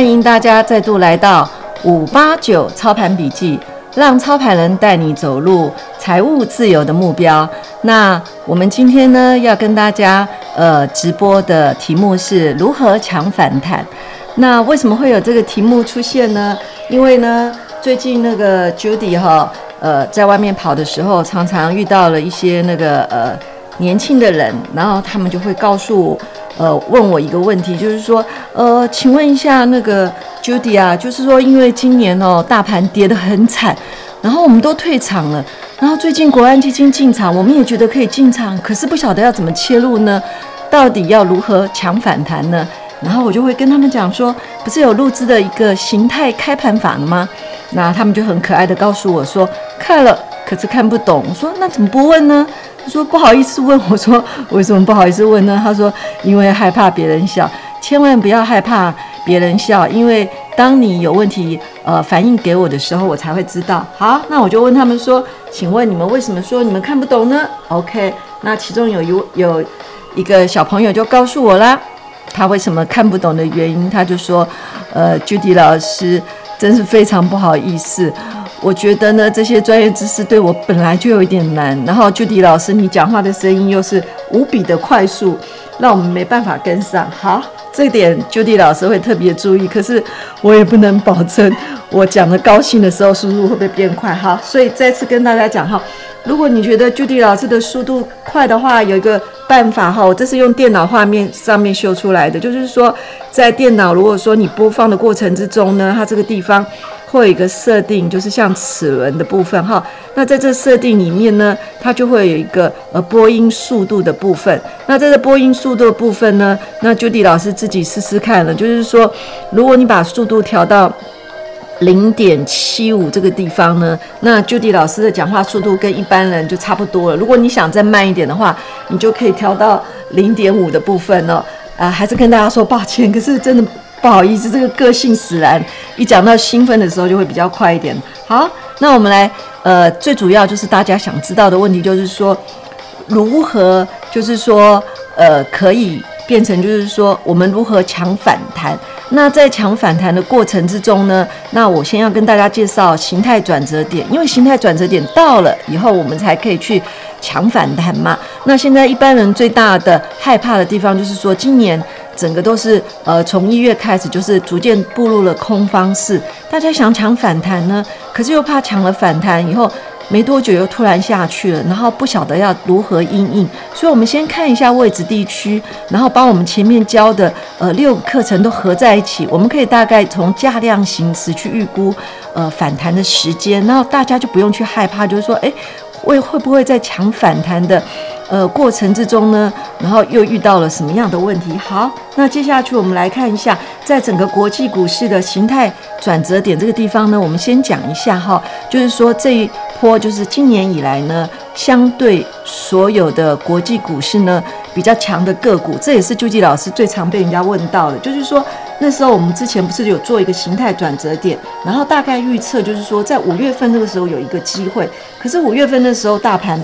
欢迎大家再度来到五八九操盘笔记，让操盘人带你走入财务自由的目标。那我们今天呢，要跟大家呃直播的题目是如何抢反弹。那为什么会有这个题目出现呢？因为呢，最近那个 Judy 哈，呃，在外面跑的时候，常常遇到了一些那个呃年轻的人，然后他们就会告诉。呃，问我一个问题，就是说，呃，请问一下那个 Judy 啊，就是说，因为今年哦，大盘跌得很惨，然后我们都退场了，然后最近国安基金进场，我们也觉得可以进场，可是不晓得要怎么切入呢？到底要如何抢反弹呢？然后我就会跟他们讲说，不是有录制的一个形态开盘法了吗？那他们就很可爱的告诉我说，看了，可是看不懂。我说那怎么不问呢？他说不好意思问，我说 为什么不好意思问呢？他说因为害怕别人笑，千万不要害怕别人笑，因为当你有问题呃反映给我的时候，我才会知道。好，那我就问他们说，请问你们为什么说你们看不懂呢？OK，那其中有一有一个小朋友就告诉我啦，他为什么看不懂的原因，他就说，呃，Judy 老师真是非常不好意思。我觉得呢，这些专业知识对我本来就有一点难。然后，Judy 老师，你讲话的声音又是无比的快速，让我们没办法跟上。好，这点 Judy 老师会特别注意。可是，我也不能保证我讲的高兴的时候，速度会不会变快。好，所以再次跟大家讲哈，如果你觉得 Judy 老师的速度快的话，有一个办法哈，我这是用电脑画面上面秀出来的，就是说，在电脑如果说你播放的过程之中呢，它这个地方。会有一个设定，就是像齿轮的部分哈。那在这设定里面呢，它就会有一个呃播音速度的部分。那在这播音速度的部分呢，那 Judy 老师自己试试看了，就是说，如果你把速度调到零点七五这个地方呢，那 Judy 老师的讲话速度跟一般人就差不多了。如果你想再慢一点的话，你就可以调到零点五的部分哦。啊、还是跟大家说抱歉，可是真的。不好意思，这个个性使然，一讲到兴奋的时候就会比较快一点。好，那我们来，呃，最主要就是大家想知道的问题，就是说如何，就是说，呃，可以变成，就是说我们如何抢反弹。那在抢反弹的过程之中呢，那我先要跟大家介绍形态转折点，因为形态转折点到了以后，我们才可以去抢反弹嘛。那现在一般人最大的害怕的地方就是说，今年。整个都是呃，从一月开始就是逐渐步入了空方式，大家想抢反弹呢，可是又怕抢了反弹以后没多久又突然下去了，然后不晓得要如何因应，所以我们先看一下位置地区，然后把我们前面教的呃六个课程都合在一起，我们可以大概从价量形式去预估呃反弹的时间，然后大家就不用去害怕，就是说，诶，会会不会在强反弹的？呃，过程之中呢，然后又遇到了什么样的问题？好，那接下去我们来看一下，在整个国际股市的形态转折点这个地方呢，我们先讲一下哈，就是说这一波就是今年以来呢，相对所有的国际股市呢比较强的个股，这也是 Judy 老师最常被人家问到的，就是说那时候我们之前不是有做一个形态转折点，然后大概预测就是说在五月份那个时候有一个机会，可是五月份那时候大盘。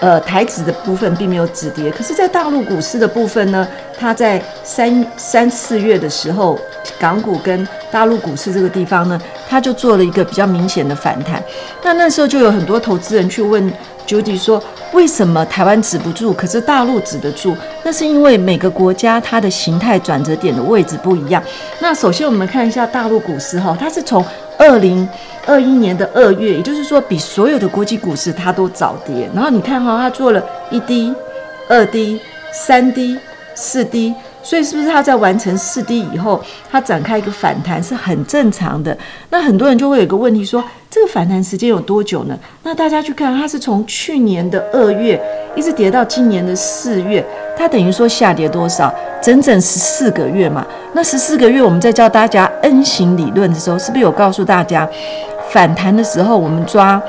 呃，台指的部分并没有止跌，可是，在大陆股市的部分呢，它在三三四月的时候，港股跟大陆股市这个地方呢，它就做了一个比较明显的反弹。那那时候就有很多投资人去问 Judy 说，为什么台湾止不住，可是大陆止得住？那是因为每个国家它的形态转折点的位置不一样。那首先我们看一下大陆股市哈，它是从二零二一年的二月，也就是说比所有的国际股市它都早跌。然后你看哈，它做了一低、二低、三低、四低，所以是不是它在完成四低以后，它展开一个反弹是很正常的？那很多人就会有个问题说，这个反弹时间有多久呢？那大家去看，它是从去年的二月一直跌到今年的四月，它等于说下跌多少？整整十四个月嘛。那十四个月，我们在教大家 N 型理论的时候，是不是有告诉大家，反弹的时候我们抓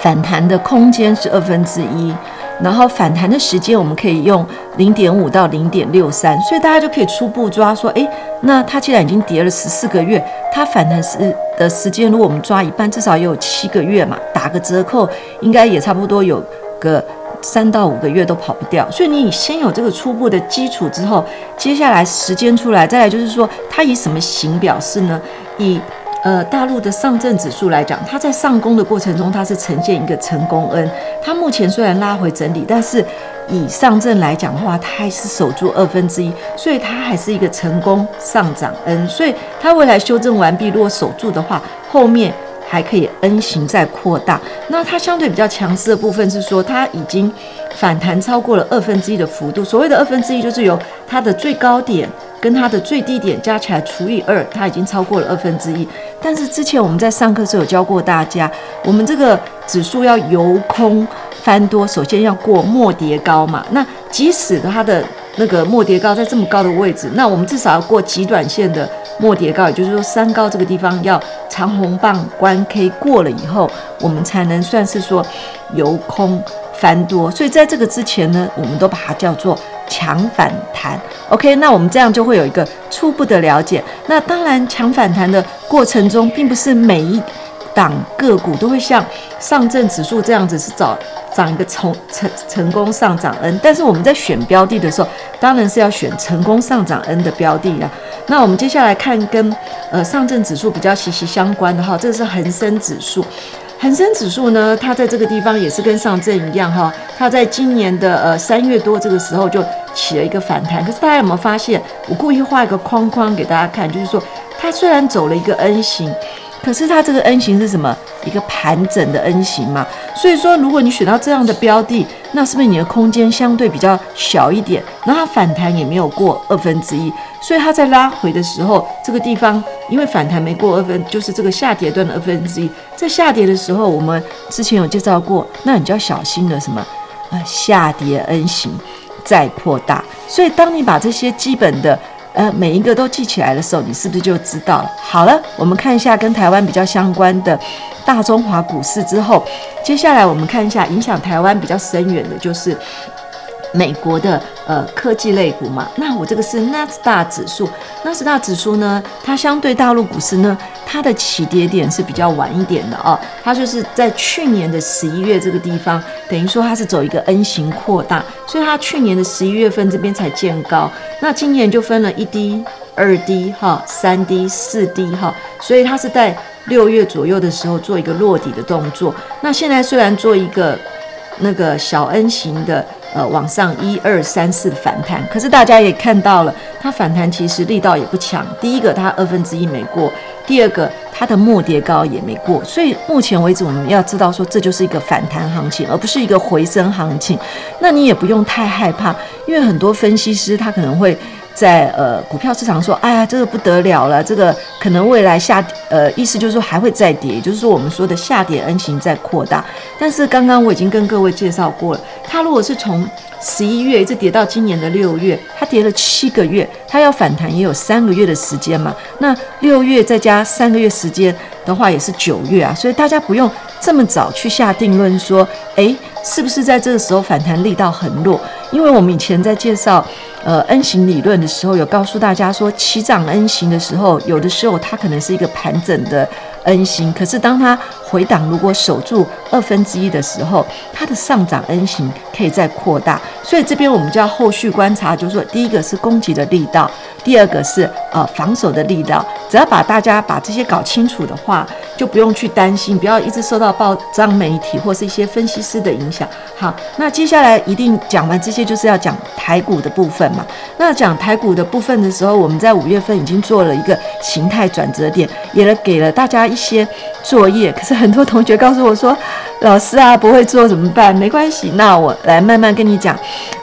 反弹的空间是二分之一，然后反弹的时间我们可以用零点五到零点六三，所以大家就可以初步抓说，诶，那它既然已经跌了十四个月，它反弹时的时间，如果我们抓一半，至少也有七个月嘛，打个折扣，应该也差不多有个三到五个月都跑不掉。所以你先有这个初步的基础之后，接下来时间出来，再来就是说它以什么形表示呢？以呃，大陆的上证指数来讲，它在上攻的过程中，它是呈现一个成功 N。它目前虽然拉回整理，但是以上证来讲的话，它还是守住二分之一，所以它还是一个成功上涨 N。所以它未来修正完毕，如果守住的话，后面还可以 N 型再扩大。那它相对比较强势的部分是说，它已经反弹超过了二分之一的幅度。所谓的二分之一，就是由它的最高点。跟它的最低点加起来除以二，它已经超过了二分之一。但是之前我们在上课时候有教过大家，我们这个指数要由空翻多，首先要过莫迭高嘛。那即使它的那个莫迭高在这么高的位置，那我们至少要过极短线的莫迭高，也就是说三高这个地方要长红棒关 K 过了以后，我们才能算是说由空翻多。所以在这个之前呢，我们都把它叫做。强反弹，OK，那我们这样就会有一个初步的了解。那当然，强反弹的过程中，并不是每一档个股都会像上证指数这样子是找涨一个成成成功上涨 N。但是我们在选标的的时候，当然是要选成功上涨 N 的标的啦。那我们接下来看跟呃上证指数比较息息相关的哈，这个是恒生指数。恒生指数呢，它在这个地方也是跟上证一样哈，它在今年的呃三月多这个时候就起了一个反弹。可是大家有没有发现，我故意画一个框框给大家看，就是说它虽然走了一个 N 型。可是它这个 N 型是什么？一个盘整的 N 型嘛。所以说，如果你选到这样的标的，那是不是你的空间相对比较小一点？那它反弹也没有过二分之一，所以它在拉回的时候，这个地方因为反弹没过二分，就是这个下跌段的二分之一，在下跌的时候，我们之前有介绍过，那你就要小心了什么？啊，下跌 N 型再扩大。所以当你把这些基本的。呃，每一个都记起来的时候，你是不是就知道了？好了，我们看一下跟台湾比较相关的大中华股市之后，接下来我们看一下影响台湾比较深远的，就是。美国的呃科技类股嘛，那我这个是纳斯达指数，纳斯达指数呢，它相对大陆股市呢，它的起跌点是比较晚一点的哦，它就是在去年的十一月这个地方，等于说它是走一个 N 型扩大，所以它去年的十一月份这边才见高，那今年就分了一低、二低哈、三低、四低哈，所以它是在六月左右的时候做一个落底的动作，那现在虽然做一个那个小 N 型的。呃，往上一二三四的反弹，可是大家也看到了，它反弹其实力道也不强。第一个，它二分之一没过；第二个，它的末跌高也没过。所以目前为止，我们要知道说，这就是一个反弹行情，而不是一个回升行情。那你也不用太害怕，因为很多分析师他可能会。在呃股票市场说，哎呀，这个不得了了，这个可能未来下呃，意思就是说还会再跌，就是说我们说的下跌 N 型在扩大。但是刚刚我已经跟各位介绍过了，它如果是从十一月一直跌到今年的六月，它跌了七个月，它要反弹也有三个月的时间嘛。那六月再加三个月时间的话，也是九月啊。所以大家不用这么早去下定论说，哎，是不是在这个时候反弹力道很弱？因为我们以前在介绍。呃，N 型理论的时候有告诉大家说，起涨 N 型的时候，有的时候它可能是一个盘整的 N 型，可是当它回档如果守住二分之一的时候，它的上涨 N 型可以再扩大。所以这边我们就要后续观察，就是说，第一个是攻击的力道，第二个是呃防守的力道。只要把大家把这些搞清楚的话，就不用去担心，不要一直受到报章媒体或是一些分析师的影响。好，那接下来一定讲完这些，就是要讲台股的部分嘛。那讲台股的部分的时候，我们在五月份已经做了一个形态转折点，也给了大家一些作业。可是很多同学告诉我说：“老师啊，不会做怎么办？”没关系，那我来慢慢跟你讲，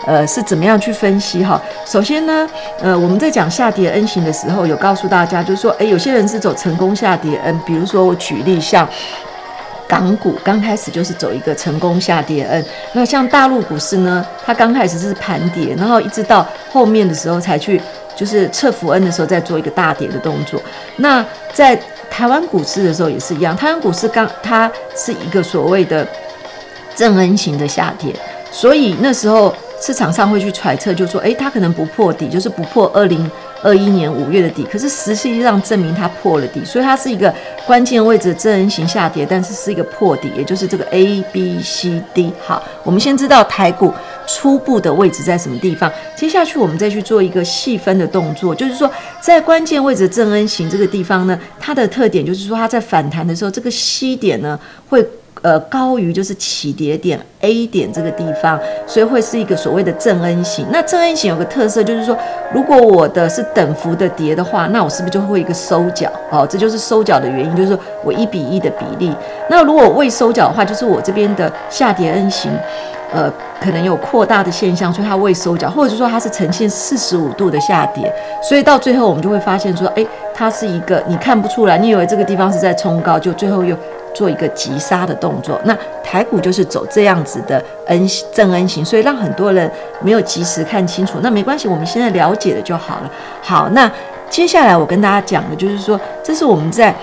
呃，是怎么样去分析哈。首先呢，呃，我们在讲下跌 N 型的时候，有告诉大家，就是说，诶，有些人是走成功下跌 N，比如说我举例像。港股刚开始就是走一个成功下跌 N，那像大陆股市呢，它刚开始是盘跌，然后一直到后面的时候才去就是测福恩的时候再做一个大跌的动作。那在台湾股市的时候也是一样，台湾股市刚它是一个所谓的正 N 型的下跌，所以那时候市场上会去揣测，就说，诶，它可能不破底，就是不破二零二一年五月的底，可是实际上证明它破了底，所以它是一个关键位置正 N 型下跌，但是是一个破底，也就是这个 A B C D。好，我们先知道台股初步的位置在什么地方，接下去我们再去做一个细分的动作，就是说在关键位置正恩型这个地方呢，它的特点就是说它在反弹的时候，这个吸点呢会。呃，高于就是起跌点 A 点这个地方，所以会是一个所谓的正 N 型。那正 N 型有个特色，就是说，如果我的是等幅的跌的话，那我是不是就会一个收脚？哦，这就是收脚的原因，就是我一比一的比例。那如果未收脚的话，就是我这边的下跌 N 型，呃，可能有扩大的现象，所以它未收脚，或者是说它是呈现四十五度的下跌，所以到最后我们就会发现说，诶，它是一个你看不出来，你以为这个地方是在冲高，就最后又。做一个急刹的动作，那台股就是走这样子的 N 正 N 型，所以让很多人没有及时看清楚。那没关系，我们现在了解了就好了。好，那接下来我跟大家讲的就是说，这是我们在。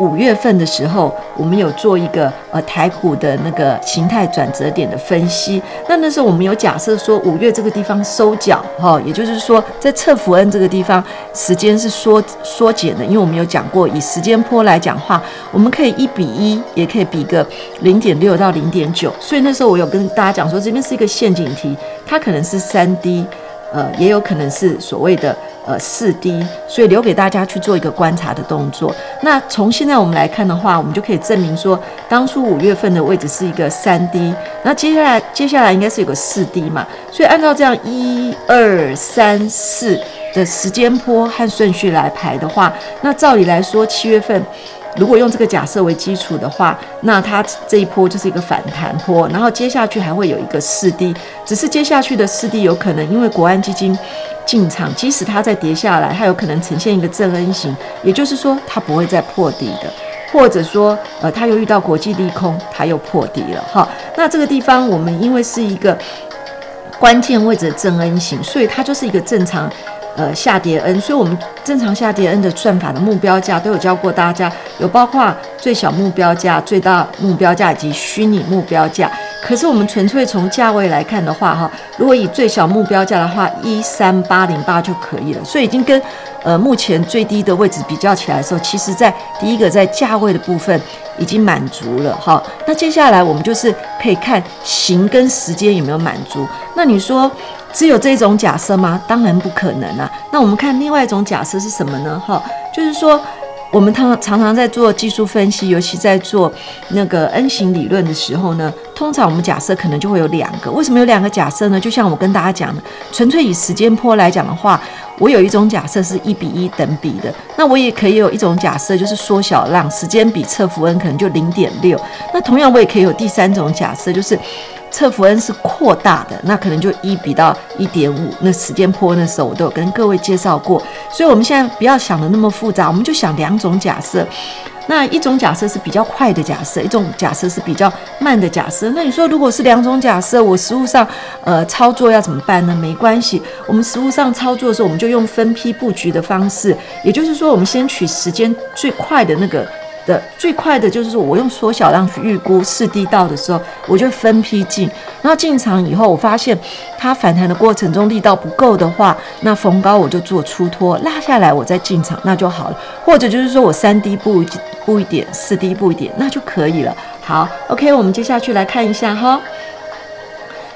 五月份的时候，我们有做一个呃台股的那个形态转折点的分析。那那时候我们有假设说，五月这个地方收脚哈，也就是说在侧福恩这个地方时间是缩缩减的，因为我们有讲过，以时间坡来讲话，我们可以一比一，也可以比个零点六到零点九。所以那时候我有跟大家讲说，这边是一个陷阱题，它可能是三 D，呃，也有可能是所谓的。呃，四 D，所以留给大家去做一个观察的动作。那从现在我们来看的话，我们就可以证明说，当初五月份的位置是一个三 D，那接下来接下来应该是有个四 D 嘛。所以按照这样一二三四的时间波和顺序来排的话，那照理来说，七月份。如果用这个假设为基础的话，那它这一波就是一个反弹波，然后接下去还会有一个四 D，只是接下去的四 D 有可能因为国安基金进场，即使它再跌下来，它有可能呈现一个正 N 型，也就是说它不会再破底的，或者说呃它又遇到国际利空，它又破底了哈。那这个地方我们因为是一个关键位置正 N 型，所以它就是一个正常。呃，下跌 N，所以我们正常下跌 N 的算法的目标价都有教过大家，有包括最小目标价、最大目标价以及虚拟目标价。可是我们纯粹从价位来看的话，哈，如果以最小目标价的话，一三八零八就可以了。所以已经跟呃目前最低的位置比较起来的时候，其实在第一个在价位的部分已经满足了，哈。那接下来我们就是可以看形跟时间有没有满足。那你说？只有这种假设吗？当然不可能啊。那我们看另外一种假设是什么呢？哈，就是说我们常常常在做技术分析，尤其在做那个 N 型理论的时候呢，通常我们假设可能就会有两个。为什么有两个假设呢？就像我跟大家讲的，纯粹以时间波来讲的话，我有一种假设是一比一等比的。那我也可以有一种假设，就是缩小浪时间比测幅 N 可能就零点六。那同样我也可以有第三种假设，就是。侧幅 N 是扩大的，那可能就一比到一点五。那时间波那时候我都有跟各位介绍过，所以我们现在不要想的那么复杂，我们就想两种假设。那一种假设是比较快的假设，一种假设是比较慢的假设。那你说如果是两种假设，我实物上呃操作要怎么办呢？没关系，我们实物上操作的时候，我们就用分批布局的方式，也就是说，我们先取时间最快的那个。的最快的就是说，我用缩小量去预估四低到的时候，我就分批进，然后进场以后，我发现它反弹的过程中力道不够的话，那逢高我就做出脱，拉下来我再进场，那就好了。或者就是说我三 D 布布一点，四低步一点，那就可以了。好，OK，我们接下去来看一下哈。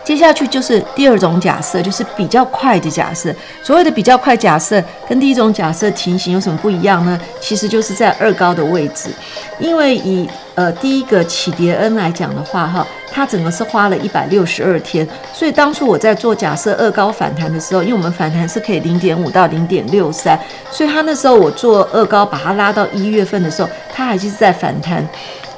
接下去就是第二种假设，就是比较快的假设。所谓的比较快假设，跟第一种假设情形有什么不一样呢？其实就是在二高的位置，因为以呃第一个启跌 N 来讲的话，哈，它整个是花了一百六十二天。所以当初我在做假设二高反弹的时候，因为我们反弹是可以零点五到零点六三，所以它那时候我做二高把它拉到一月份的时候，它还是在反弹，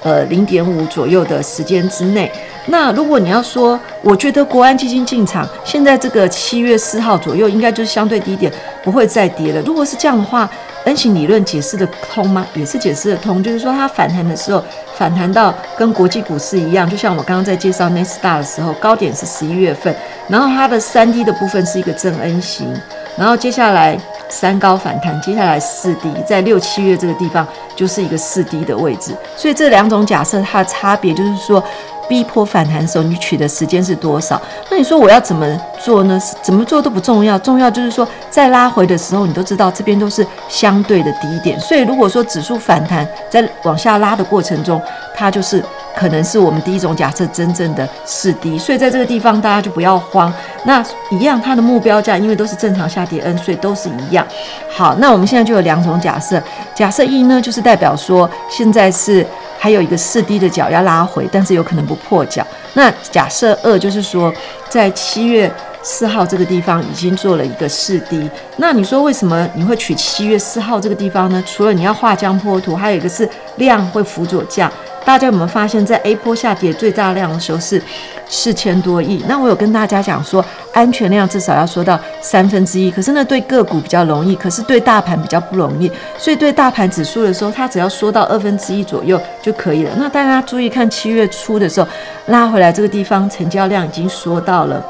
呃零点五左右的时间之内。那如果你要说，我觉得国安基金进场，现在这个七月四号左右，应该就是相对低点，不会再跌了。如果是这样的话，N 型理论解释得通吗？也是解释得通，就是说它反弹的时候，反弹到跟国际股市一样，就像我刚刚在介绍纳斯达的时候，高点是十一月份，然后它的三 D 的部分是一个正 N 型，然后接下来三高反弹，接下来四低在六七月这个地方就是一个四低的位置，所以这两种假设它的差别就是说。逼迫反弹的时候，你取的时间是多少？那你说我要怎么做呢是？怎么做都不重要，重要就是说在拉回的时候，你都知道这边都是相对的低点。所以如果说指数反弹在往下拉的过程中，它就是可能是我们第一种假设真正的四低。所以在这个地方大家就不要慌。那一样，它的目标价因为都是正常下跌 N，所以都是一样。好，那我们现在就有两种假设。假设一呢，就是代表说现在是还有一个四低的脚要拉回，但是有可能不破脚。那假设二就是说，在七月四号这个地方已经做了一个试低。那你说为什么你会取七月四号这个地方呢？除了你要画江坡图，还有一个是量会辅佐价。大家有没有发现，在 A 波下跌最大量的时候是四千多亿？那我有跟大家讲说，安全量至少要说到三分之一。可是呢，对个股比较容易，可是对大盘比较不容易。所以对大盘指数的时候，它只要说到二分之一左右就可以了。那大家注意看，七月初的时候拉回来这个地方，成交量已经说到了。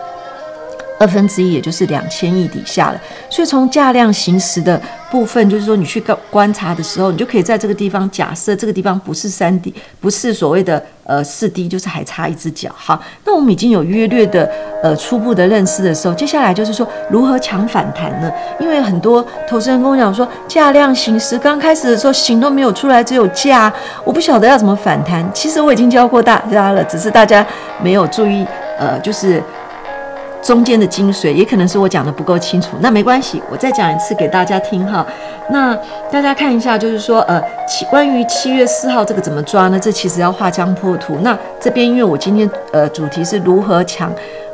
二分之一，也就是两千亿底下了。所以从价量行使的部分，就是说你去观观察的时候，你就可以在这个地方假设这个地方不是三低，不是所谓的呃四低，就是还差一只脚。好，那我们已经有约略的呃初步的认识的时候，接下来就是说如何抢反弹呢？因为很多投资人跟我讲说，价量行使刚开始的时候行都没有出来，只有价，我不晓得要怎么反弹。其实我已经教过大家了，只是大家没有注意，呃，就是。中间的精髓也可能是我讲的不够清楚，那没关系，我再讲一次给大家听哈。那大家看一下，就是说，呃，七关于七月四号这个怎么抓呢？这其实要画江波图。那这边因为我今天呃主题是如何抢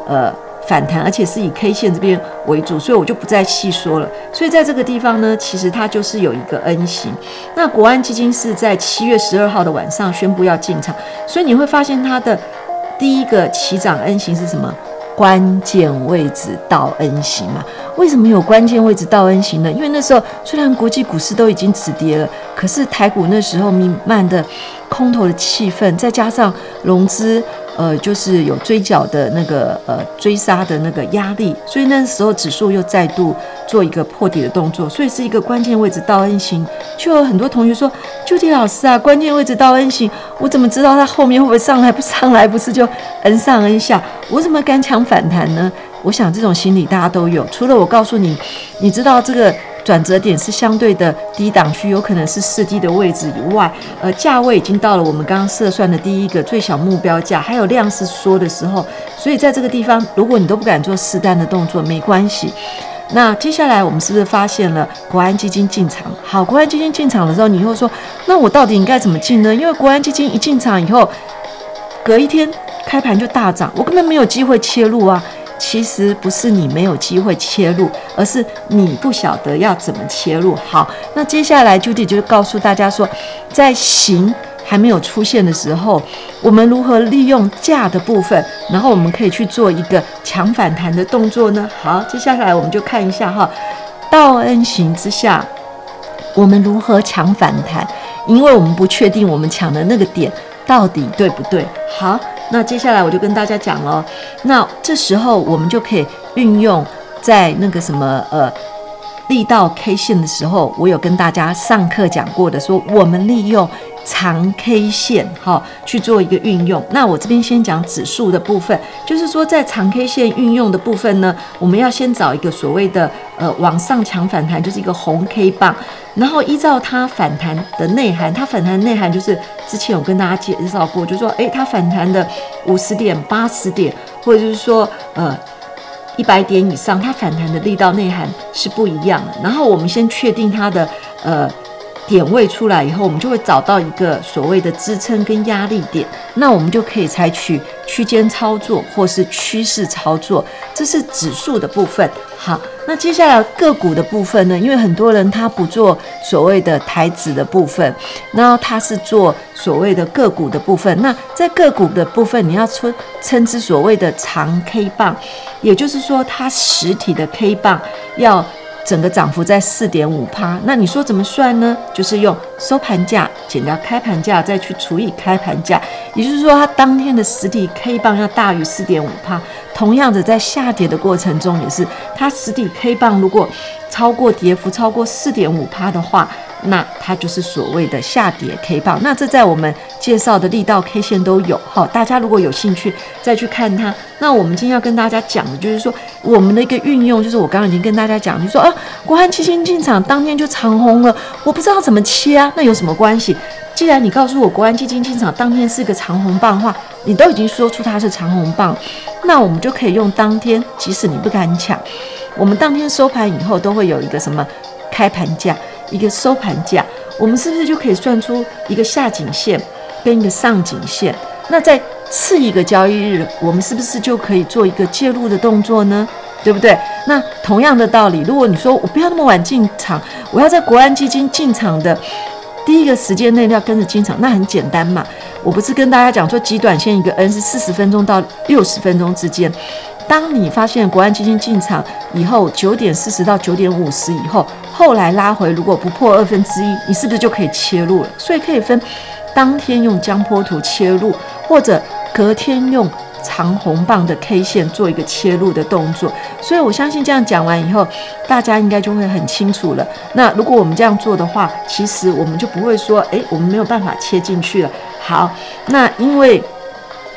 呃反弹，而且是以 K 线这边为主，所以我就不再细说了。所以在这个地方呢，其实它就是有一个 N 型。那国安基金是在七月十二号的晚上宣布要进场，所以你会发现它的第一个起涨 N 型是什么？关键位置到 N 型嘛？为什么有关键位置到 N 型呢？因为那时候虽然国际股市都已经止跌了，可是台股那时候弥漫的空头的气氛，再加上融资。呃，就是有追缴的那个呃追杀的那个压力，所以那时候指数又再度做一个破底的动作，所以是一个关键位置到 N 型。就有很多同学说，究竟老师啊，关键位置到 N 型，我怎么知道它后面会不会上来？不上来不是就 N 上 N 下？我怎么敢抢反弹呢？我想这种心理大家都有，除了我告诉你，你知道这个。转折点是相对的低档区，有可能是四低的位置以外，呃，价位已经到了我们刚刚测算的第一个最小目标价，还有量是缩的时候，所以在这个地方，如果你都不敢做试单的动作，没关系。那接下来我们是不是发现了国安基金进场？好，国安基金进场的时候，你会说，那我到底应该怎么进呢？因为国安基金一进场以后，隔一天开盘就大涨，我根本没有机会切入啊。其实不是你没有机会切入，而是你不晓得要怎么切入。好，那接下来 Judy 就告诉大家说，在形还没有出现的时候，我们如何利用价的部分，然后我们可以去做一个强反弹的动作呢？好，接下来我们就看一下哈，倒 N 型之下，我们如何抢反弹？因为我们不确定我们抢的那个点到底对不对。好。那接下来我就跟大家讲了，那这时候我们就可以运用在那个什么呃力道 K 线的时候，我有跟大家上课讲过的，说我们利用长 K 线哈去做一个运用。那我这边先讲指数的部分，就是说在长 K 线运用的部分呢，我们要先找一个所谓的呃往上强反弹，就是一个红 K 棒。然后依照它反弹的内涵，它反弹的内涵就是之前有跟大家介绍过，就是说，诶，它反弹的五十点、八十点，或者是说，呃，一百点以上，它反弹的力道内涵是不一样的。然后我们先确定它的呃。点位出来以后，我们就会找到一个所谓的支撑跟压力点，那我们就可以采取区间操作或是趋势操作，这是指数的部分。好，那接下来个股的部分呢？因为很多人他不做所谓的台指的部分，然后他是做所谓的个股的部分。那在个股的部分，你要称称之所谓的长 K 棒，也就是说它实体的 K 棒要。整个涨幅在四点五趴，那你说怎么算呢？就是用收盘价减掉开盘价，再去除以开盘价，也就是说它当天的实体 K 棒要大于四点五趴。同样的，在下跌的过程中也是，它实体 K 棒如果超过跌幅超过四点五趴的话，那它就是所谓的下跌 K 棒。那这在我们介绍的力道 K 线都有。好，大家如果有兴趣再去看它。那我们今天要跟大家讲的就是说，我们的一个运用，就是我刚刚已经跟大家讲，就是说啊，国安基金进场当天就长红了，我不知道怎么切啊，那有什么关系？既然你告诉我国安基金进场当天是个长红棒的话，你都已经说出它是长红棒，那我们就可以用当天，即使你不敢抢，我们当天收盘以后都会有一个什么开盘价，一个收盘价，我们是不是就可以算出一个下颈线跟一个上颈线？那在次一个交易日，我们是不是就可以做一个介入的动作呢？对不对？那同样的道理，如果你说我不要那么晚进场，我要在国安基金进场的。第一个时间内要跟着进场，那很简单嘛。我不是跟大家讲说，极短线一个 N 是四十分钟到六十分钟之间。当你发现国安基金进场以后，九点四十到九点五十以后，后来拉回，如果不破二分之一，你是不是就可以切入了？所以可以分当天用江波图切入，或者隔天用。长红棒的 K 线做一个切入的动作，所以我相信这样讲完以后，大家应该就会很清楚了。那如果我们这样做的话，其实我们就不会说，诶，我们没有办法切进去了。好，那因为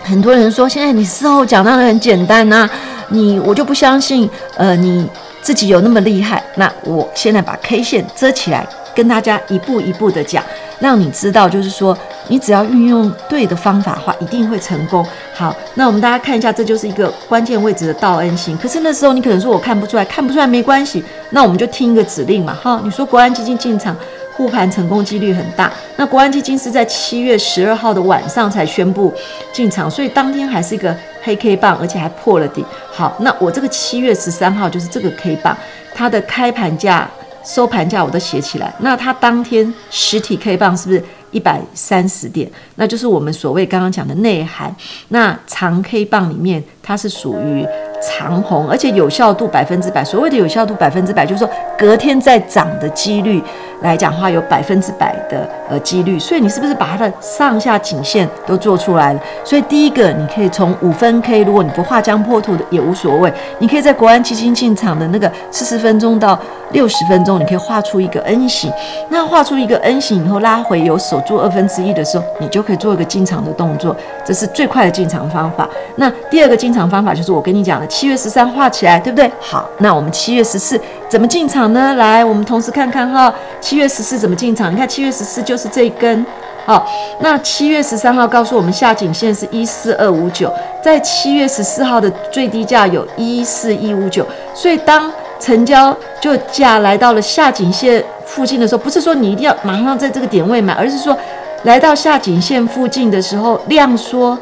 很多人说，现在你事后讲当然很简单呐、你我就不相信，呃，你自己有那么厉害。那我现在把 K 线遮起来，跟大家一步一步的讲，让你知道，就是说。你只要运用对的方法的话，一定会成功。好，那我们大家看一下，这就是一个关键位置的倒 N 型。可是那时候你可能说我看不出来，看不出来没关系，那我们就听一个指令嘛。哈，你说国安基金进场护盘成功几率很大。那国安基金是在七月十二号的晚上才宣布进场，所以当天还是一个黑 K 棒，而且还破了底。好，那我这个七月十三号就是这个 K 棒，它的开盘价、收盘价我都写起来。那它当天实体 K 棒是不是？一百三十点，那就是我们所谓刚刚讲的内涵。那长 K 棒里面，它是属于长红，而且有效度百分之百。所谓的有效度百分之百，就是说隔天再涨的几率来讲话，有百分之百的呃几率。所以你是不是把它的上下颈线都做出来了？所以第一个，你可以从五分 K，如果你不画江破图的也无所谓，你可以在国安基金进场的那个四十分钟到六十分钟，你可以画出一个 N 型。那画出一个 N 型以后，拉回有手。做二分之一的时候，你就可以做一个进场的动作，这是最快的进场方法。那第二个进场方法就是我跟你讲的，七月十三画起来，对不对？好，那我们七月十四怎么进场呢？来，我们同时看看哈，七月十四怎么进场？你看七月十四就是这一根，好，那七月十三号告诉我们下颈线是一四二五九，在七月十四号的最低价有一四一五九，所以当成交就价来到了下颈线附近的时候，不是说你一定要马上在这个点位买，而是说来到下颈线附近的时候，量缩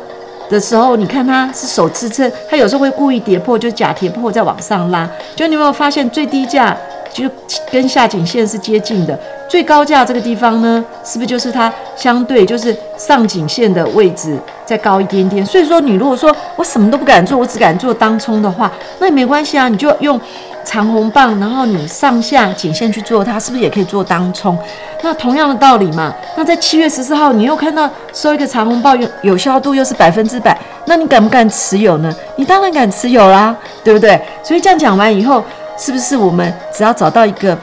的时候，你看它是手支撑，它有时候会故意跌破，就假跌破再往上拉。就你有没有发现最低价就跟下颈线是接近的，最高价这个地方呢，是不是就是它相对就是上颈线的位置再高一点点？所以说，你如果说我什么都不敢做，我只敢做当冲的话，那也没关系啊，你就用。长红棒，然后你上下颈线去做它，是不是也可以做当冲？那同样的道理嘛。那在七月十四号，你又看到收一个长红棒，有有效度又是百分之百，那你敢不敢持有呢？你当然敢持有啦，对不对？所以这样讲完以后，是不是我们只要找到一个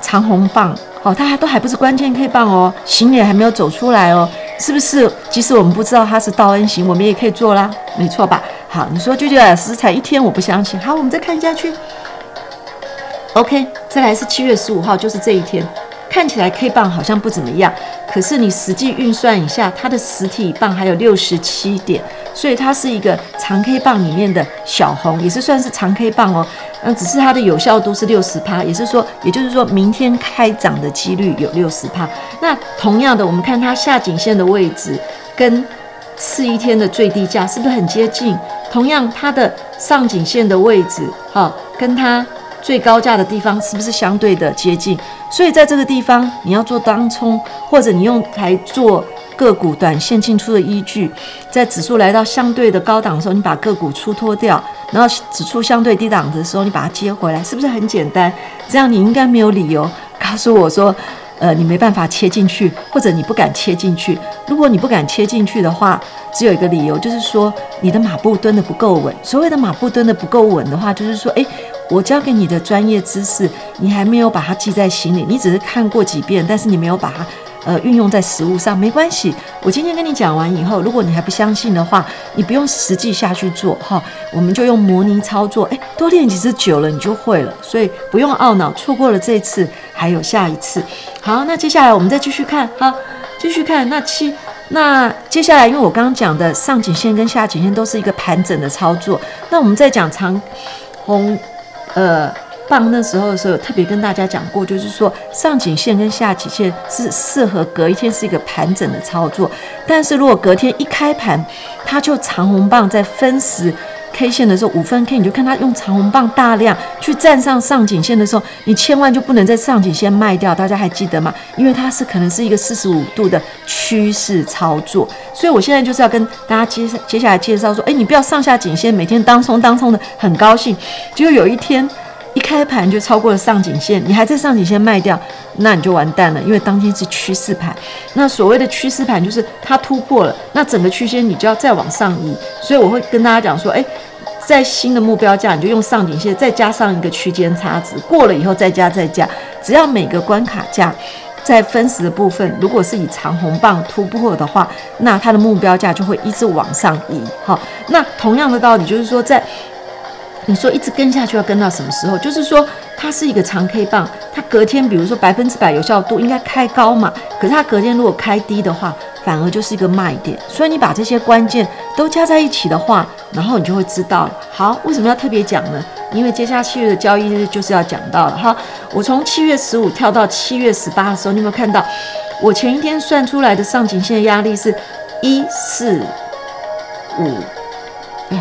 长红棒，哦，它还都还不是关键 K 棒哦，形也还没有走出来哦，是不是？即使我们不知道它是倒 N 型，我们也可以做啦，没错吧？好，你说啾啾老师才一天，我不相信。好，我们再看下去。OK，再来是七月十五号，就是这一天，看起来 K 棒好像不怎么样，可是你实际运算一下，它的实体棒还有六十七点，所以它是一个长 K 棒里面的小红，也是算是长 K 棒哦。那只是它的有效度是六十趴，也是说，也就是说明天开涨的几率有六十趴。那同样的，我们看它下颈线的位置跟次一天的最低价是不是很接近？同样，它的上颈线的位置，哈，跟它。最高价的地方是不是相对的接近？所以在这个地方，你要做当冲，或者你用来做个股短线进出的依据，在指数来到相对的高档的时候，你把个股出脱掉，然后指数相对低档的时候，你把它接回来，是不是很简单？这样你应该没有理由告诉我说，呃，你没办法切进去，或者你不敢切进去。如果你不敢切进去的话，只有一个理由，就是说你的马步蹲得不够稳。所谓的马步蹲得不够稳的话，就是说，诶。我教给你的专业知识，你还没有把它记在心里，你只是看过几遍，但是你没有把它。呃，运用在实物上没关系。我今天跟你讲完以后，如果你还不相信的话，你不用实际下去做哈，我们就用模拟操作，诶，多练几次久了你就会了，所以不用懊恼，错过了这次还有下一次。好，那接下来我们再继续看哈，继续看那七，那接下来因为我刚刚讲的上颈线跟下颈线都是一个盘整的操作，那我们再讲长红，呃。棒那时候的时候，特别跟大家讲过，就是说上颈线跟下颈线是适合隔一天是一个盘整的操作，但是如果隔天一开盘，它就长红棒在分时 K 线的时候，五分 K 你就看它用长红棒大量去站上上颈线的时候，你千万就不能在上颈线卖掉，大家还记得吗？因为它是可能是一个四十五度的趋势操作，所以我现在就是要跟大家接接下来介绍说，哎，你不要上下颈线每天当冲当冲的很高兴，结果有一天。一开盘就超过了上颈线，你还在上颈线卖掉，那你就完蛋了，因为当天是趋势盘。那所谓的趋势盘就是它突破了，那整个区间你就要再往上移。所以我会跟大家讲说，诶，在新的目标价，你就用上颈线再加上一个区间差值，过了。以后再加再加，只要每个关卡价在分时的部分，如果是以长红棒突破的话，那它的目标价就会一直往上移。好，那同样的道理就是说在。你说一直跟下去要跟到什么时候？就是说它是一个长 K 棒，它隔天比如说百分之百有效度应该开高嘛，可是它隔天如果开低的话，反而就是一个卖点。所以你把这些关键都加在一起的话，然后你就会知道了。好，为什么要特别讲呢？因为接下来七月的交易日就是要讲到了哈。我从七月十五跳到七月十八的时候，你有没有看到我前一天算出来的上颈线压力是一四五？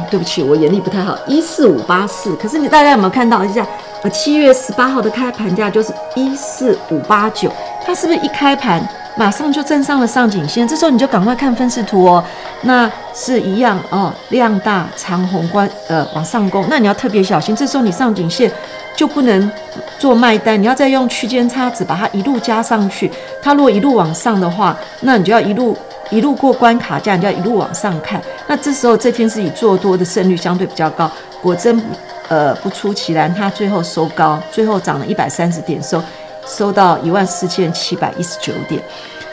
对不起，我眼力不太好，一四五八四。可是你大家有没有看到一下？呃，七月十八号的开盘价就是一四五八九，它是不是一开盘马上就站上了上颈线？这时候你就赶快看分时图哦，那是一样哦，量大长红关呃往上攻，那你要特别小心，这时候你上颈线就不能做卖单，你要再用区间差值把它一路加上去。它如果一路往上的话，那你就要一路。一路过关卡价，你就要一路往上看。那这时候这天是以做多的胜率相对比较高，果真，呃，不出其然，它最后收高，最后涨了一百三十点收，收到一万四千七百一十九点。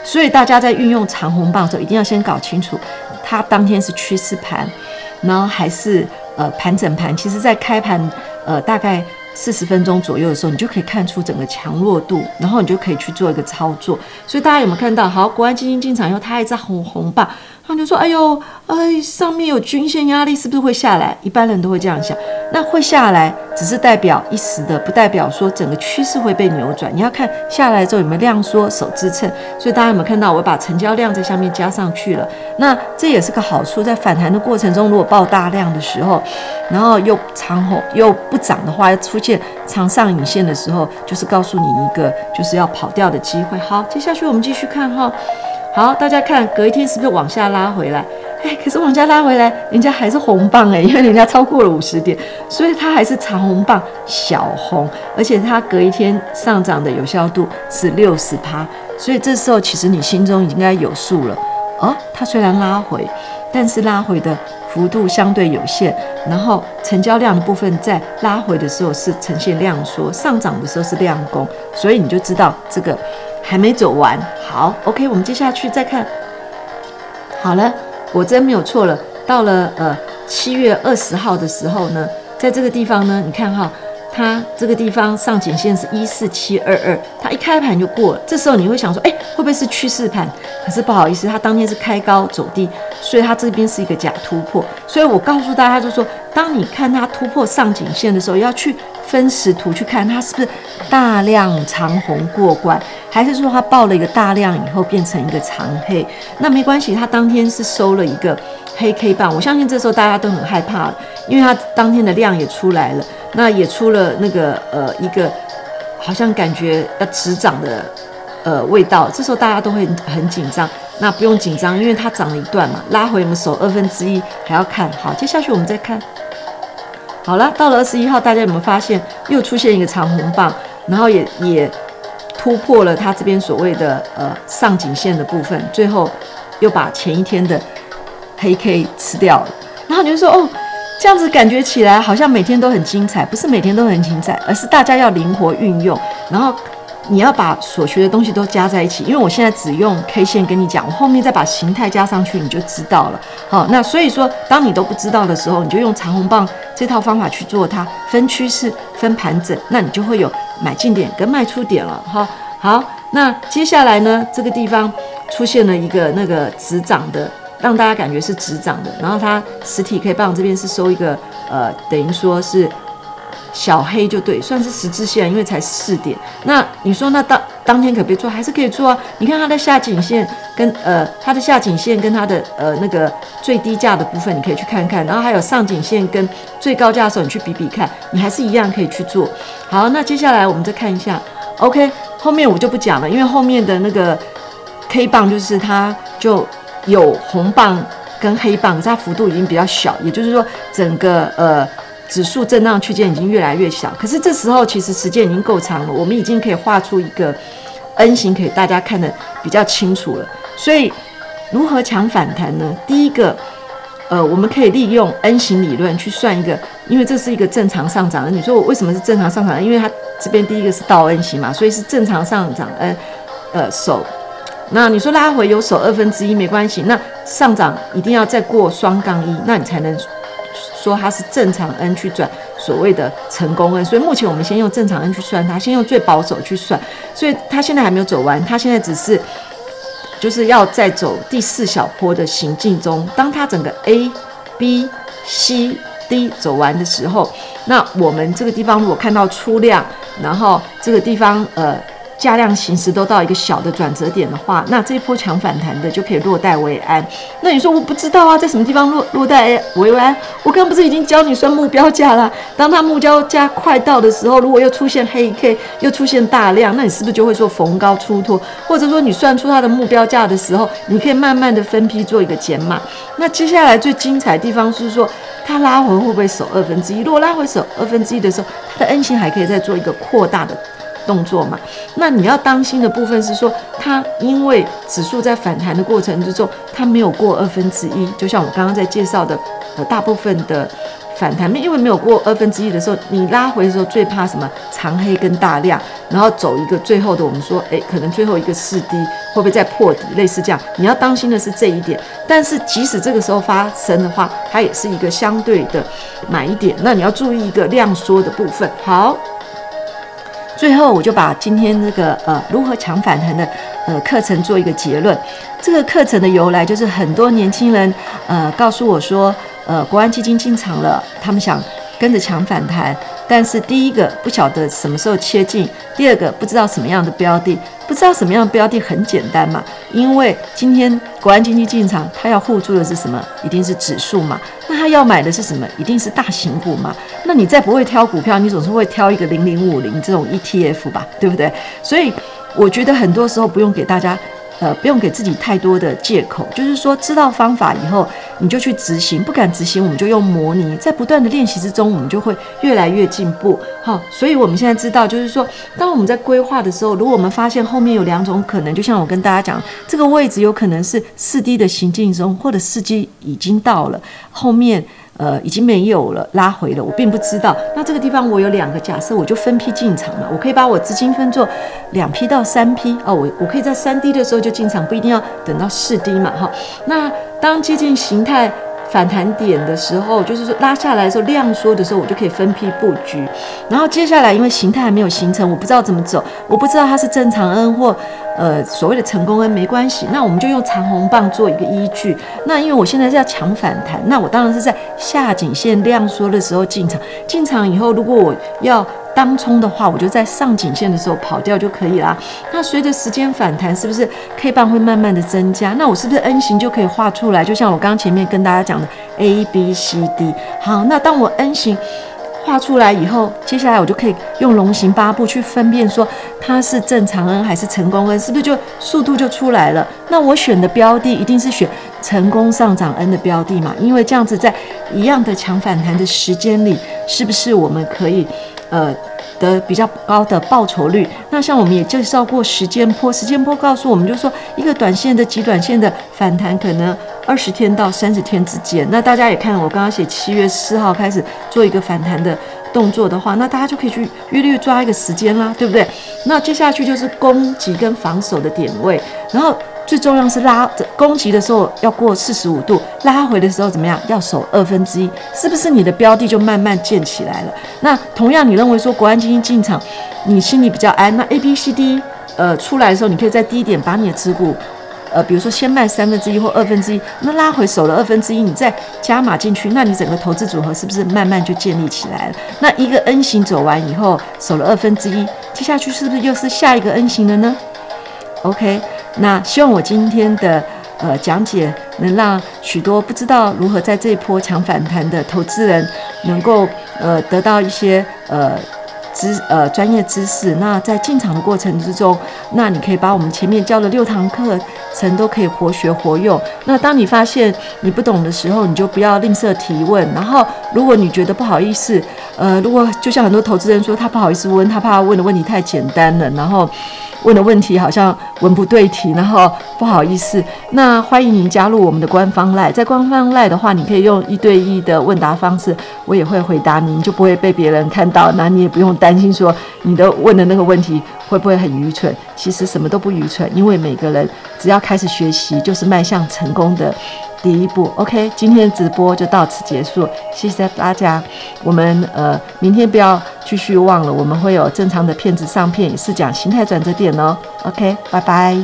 所以大家在运用长红棒的时候，一定要先搞清楚，它当天是趋势盘，然后还是呃盘整盘。其实，在开盘呃大概。四十分钟左右的时候，你就可以看出整个强弱度，然后你就可以去做一个操作。所以大家有没有看到？好，国安基金进场以后，它还在红红棒。他就说：“哎呦，哎，上面有均线压力，是不是会下来？”一般人都会这样想。那会下来，只是代表一时的，不代表说整个趋势会被扭转。你要看下来之后有没有量缩、守支撑。所以大家有没有看到？我把成交量在下面加上去了。那这也是个好处，在反弹的过程中，如果爆大量的时候，然后又长红又不涨的话，出现长上影线的时候，就是告诉你一个就是要跑掉的机会。好，接下去我们继续看哈。好，大家看，隔一天是不是往下拉回来？哎，可是往下拉回来，人家还是红棒哎，因为人家超过了五十点，所以它还是长红棒小红，而且它隔一天上涨的有效度是六十趴，所以这时候其实你心中应该有数了哦。它虽然拉回，但是拉回的幅度相对有限，然后成交量的部分在拉回的时候是呈现量缩，上涨的时候是量攻，所以你就知道这个。还没走完，好，OK，我们接下去再看。好了，果真没有错了。到了呃七月二十号的时候呢，在这个地方呢，你看哈，它这个地方上颈线是一四七二二，它一开盘就过了。这时候你会想说，哎，会不会是趋势盘？可是不好意思，它当天是开高走低，所以它这边是一个假突破。所以我告诉大家，就是说，当你看它突破上颈线的时候，要去。分时图去看它是不是大量长红过关，还是说它爆了一个大量以后变成一个长黑？那没关系，它当天是收了一个黑 K 棒。我相信这时候大家都很害怕，因为它当天的量也出来了，那也出了那个呃一个好像感觉要止涨的呃味道。这时候大家都会很紧张，那不用紧张，因为它涨了一段嘛，拉回我们手二分之一还要看好。接下去我们再看。好了，到了二十一号，大家有没有发现又出现一个长红棒，然后也也突破了它这边所谓的呃上颈线的部分，最后又把前一天的黑 K 吃掉了。然后你就说哦，这样子感觉起来好像每天都很精彩，不是每天都很精彩，而是大家要灵活运用，然后。你要把所学的东西都加在一起，因为我现在只用 K 线跟你讲，我后面再把形态加上去，你就知道了。好，那所以说，当你都不知道的时候，你就用长红棒这套方法去做它，分趋势、分盘整，那你就会有买进点跟卖出点了。哈，好，那接下来呢，这个地方出现了一个那个直涨的，让大家感觉是直涨的，然后它实体 K 棒这边是收一个呃，等于说是。小黑就对，算是十字线，因为才四点。那你说那当当天可不可以做？还是可以做啊。你看它的下颈线跟呃它的下颈线跟它的呃那个最低价的部分，你可以去看看。然后还有上颈线跟最高价的时候，你去比比看，你还是一样可以去做。好，那接下来我们再看一下。OK，后面我就不讲了，因为后面的那个 K 棒就是它就有红棒跟黑棒，它幅度已经比较小，也就是说整个呃。指数震荡区间已经越来越小，可是这时候其实时间已经够长了，我们已经可以画出一个 N 型，给大家看得比较清楚了。所以如何抢反弹呢？第一个，呃，我们可以利用 N 型理论去算一个，因为这是一个正常上涨的。你说我为什么是正常上涨？因为它这边第一个是倒 N 型嘛，所以是正常上涨。呃呃，手。那你说拉回有手二分之一没关系，那上涨一定要再过双杠一，那你才能。说它是正常 N 去转所谓的成功 N，所以目前我们先用正常 N 去算它，先用最保守去算，所以它现在还没有走完，它现在只是就是要在走第四小坡的行进中。当它整个 A、B、C、D 走完的时候，那我们这个地方如果看到出量，然后这个地方呃。价量行驶都到一个小的转折点的话，那这一波强反弹的就可以落袋为安。那你说我不知道啊，在什么地方落落袋为安？我刚刚不是已经教你算目标价了？当它目标价快到的时候，如果又出现黑 K，又出现大量，那你是不是就会说逢高出脱？或者说你算出它的目标价的时候，你可以慢慢的分批做一个减码。那接下来最精彩的地方是说，它拉回会不会守二分之一？如果拉回守二分之一的时候，它的 N 型还可以再做一个扩大的。动作嘛，那你要当心的部分是说，它因为指数在反弹的过程之中，它没有过二分之一，就像我刚刚在介绍的，呃，大部分的反弹，因为没有过二分之一的时候，你拉回的时候最怕什么？长黑跟大量，然后走一个最后的，我们说，诶，可能最后一个四低会不会再破底？类似这样，你要当心的是这一点。但是即使这个时候发生的话，它也是一个相对的买一点。那你要注意一个量缩的部分。好。最后，我就把今天这个呃如何强反弹的呃课程做一个结论。这个课程的由来就是很多年轻人呃告诉我说，呃国安基金进场了，他们想跟着抢反弹，但是第一个不晓得什么时候切进，第二个不知道什么样的标的。不知道什么样的标的很简单嘛？因为今天国安经济进场，他要护住的是什么？一定是指数嘛。那他要买的是什么？一定是大型股嘛。那你再不会挑股票，你总是会挑一个零零五零这种 ETF 吧，对不对？所以我觉得很多时候不用给大家。呃，不用给自己太多的借口，就是说知道方法以后，你就去执行；不敢执行，我们就用模拟，在不断的练习之中，我们就会越来越进步。好，所以我们现在知道，就是说，当我们在规划的时候，如果我们发现后面有两种可能，就像我跟大家讲，这个位置有可能是四低的行进中，或者四低已经到了后面。呃，已经没有了，拉回了，我并不知道。那这个地方我有两个假设，我就分批进场嘛。我可以把我资金分作两批到三批哦，我我可以在三低的时候就进场，不一定要等到四低嘛，哈。那当接近形态。反弹点的时候，就是说拉下来的时候，量缩的时候，我就可以分批布局。然后接下来，因为形态还没有形成，我不知道怎么走，我不知道它是正常 N 或呃所谓的成功 N，没关系。那我们就用长红棒做一个依据。那因为我现在是要抢反弹，那我当然是在下颈线量缩的时候进场。进场以后，如果我要当冲的话，我就在上颈线的时候跑掉就可以啦。那随着时间反弹，是不是 K 棒会慢慢的增加？那我是不是 N 型就可以画出来？就像我刚刚前面跟大家讲的 A B C D。好，那当我 N 型画出来以后，接下来我就可以用龙形八步去分辨说它是正常 N 还是成功 N，是不是就速度就出来了？那我选的标的一定是选成功上涨 N 的标的嘛？因为这样子在一样的强反弹的时间里，是不是我们可以？呃，得比较高的报酬率。那像我们也介绍过时间波，时间波告诉我们，就是说一个短线的极短线的反弹可能二十天到三十天之间。那大家也看，我刚刚写七月四号开始做一个反弹的动作的话，那大家就可以去约略抓一个时间啦，对不对？那接下去就是攻击跟防守的点位，然后。最重要是拉攻击的时候要过四十五度，拉回的时候怎么样？要守二分之一，是不是你的标的就慢慢建起来了？那同样，你认为说国安基金进场，你心里比较安。那 A B C D 呃出来的时候，你可以在低点把你的持股，呃，比如说先卖三分之一或二分之一，那拉回守了二分之一，你再加码进去，那你整个投资组合是不是慢慢就建立起来了？那一个 N 型走完以后，守了二分之一，接下去是不是又是下一个 N 型了呢？OK。那希望我今天的呃讲解能让许多不知道如何在这一波强反弹的投资人能够呃得到一些呃知呃专业知识。那在进场的过程之中，那你可以把我们前面教的六堂课层都可以活学活用。那当你发现你不懂的时候，你就不要吝啬提问。然后如果你觉得不好意思，呃，如果就像很多投资人说他不好意思问，他怕问的问题太简单了，然后。问的问题好像文不对题，然后不好意思。那欢迎您加入我们的官方赖，在官方赖的话，你可以用一对一的问答方式，我也会回答您，就不会被别人看到。那你也不用担心说你的问的那个问题会不会很愚蠢。其实什么都不愚蠢，因为每个人只要开始学习，就是迈向成功的第一步。OK，今天的直播就到此结束，谢谢大家。我们呃明天不要继续忘了，我们会有正常的片子上片，也是讲形态转折点哦。OK，拜拜。